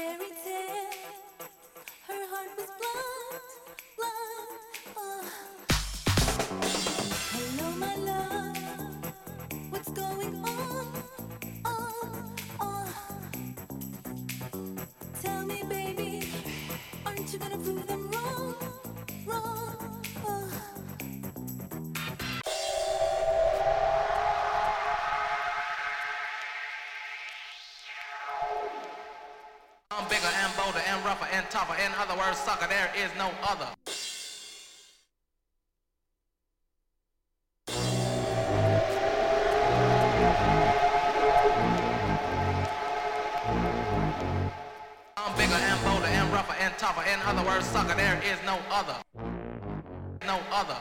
very tougher. In other words, sucker, there is no other. I'm bigger and bolder and rougher and tougher. In other words, sucker, there is no other. No other.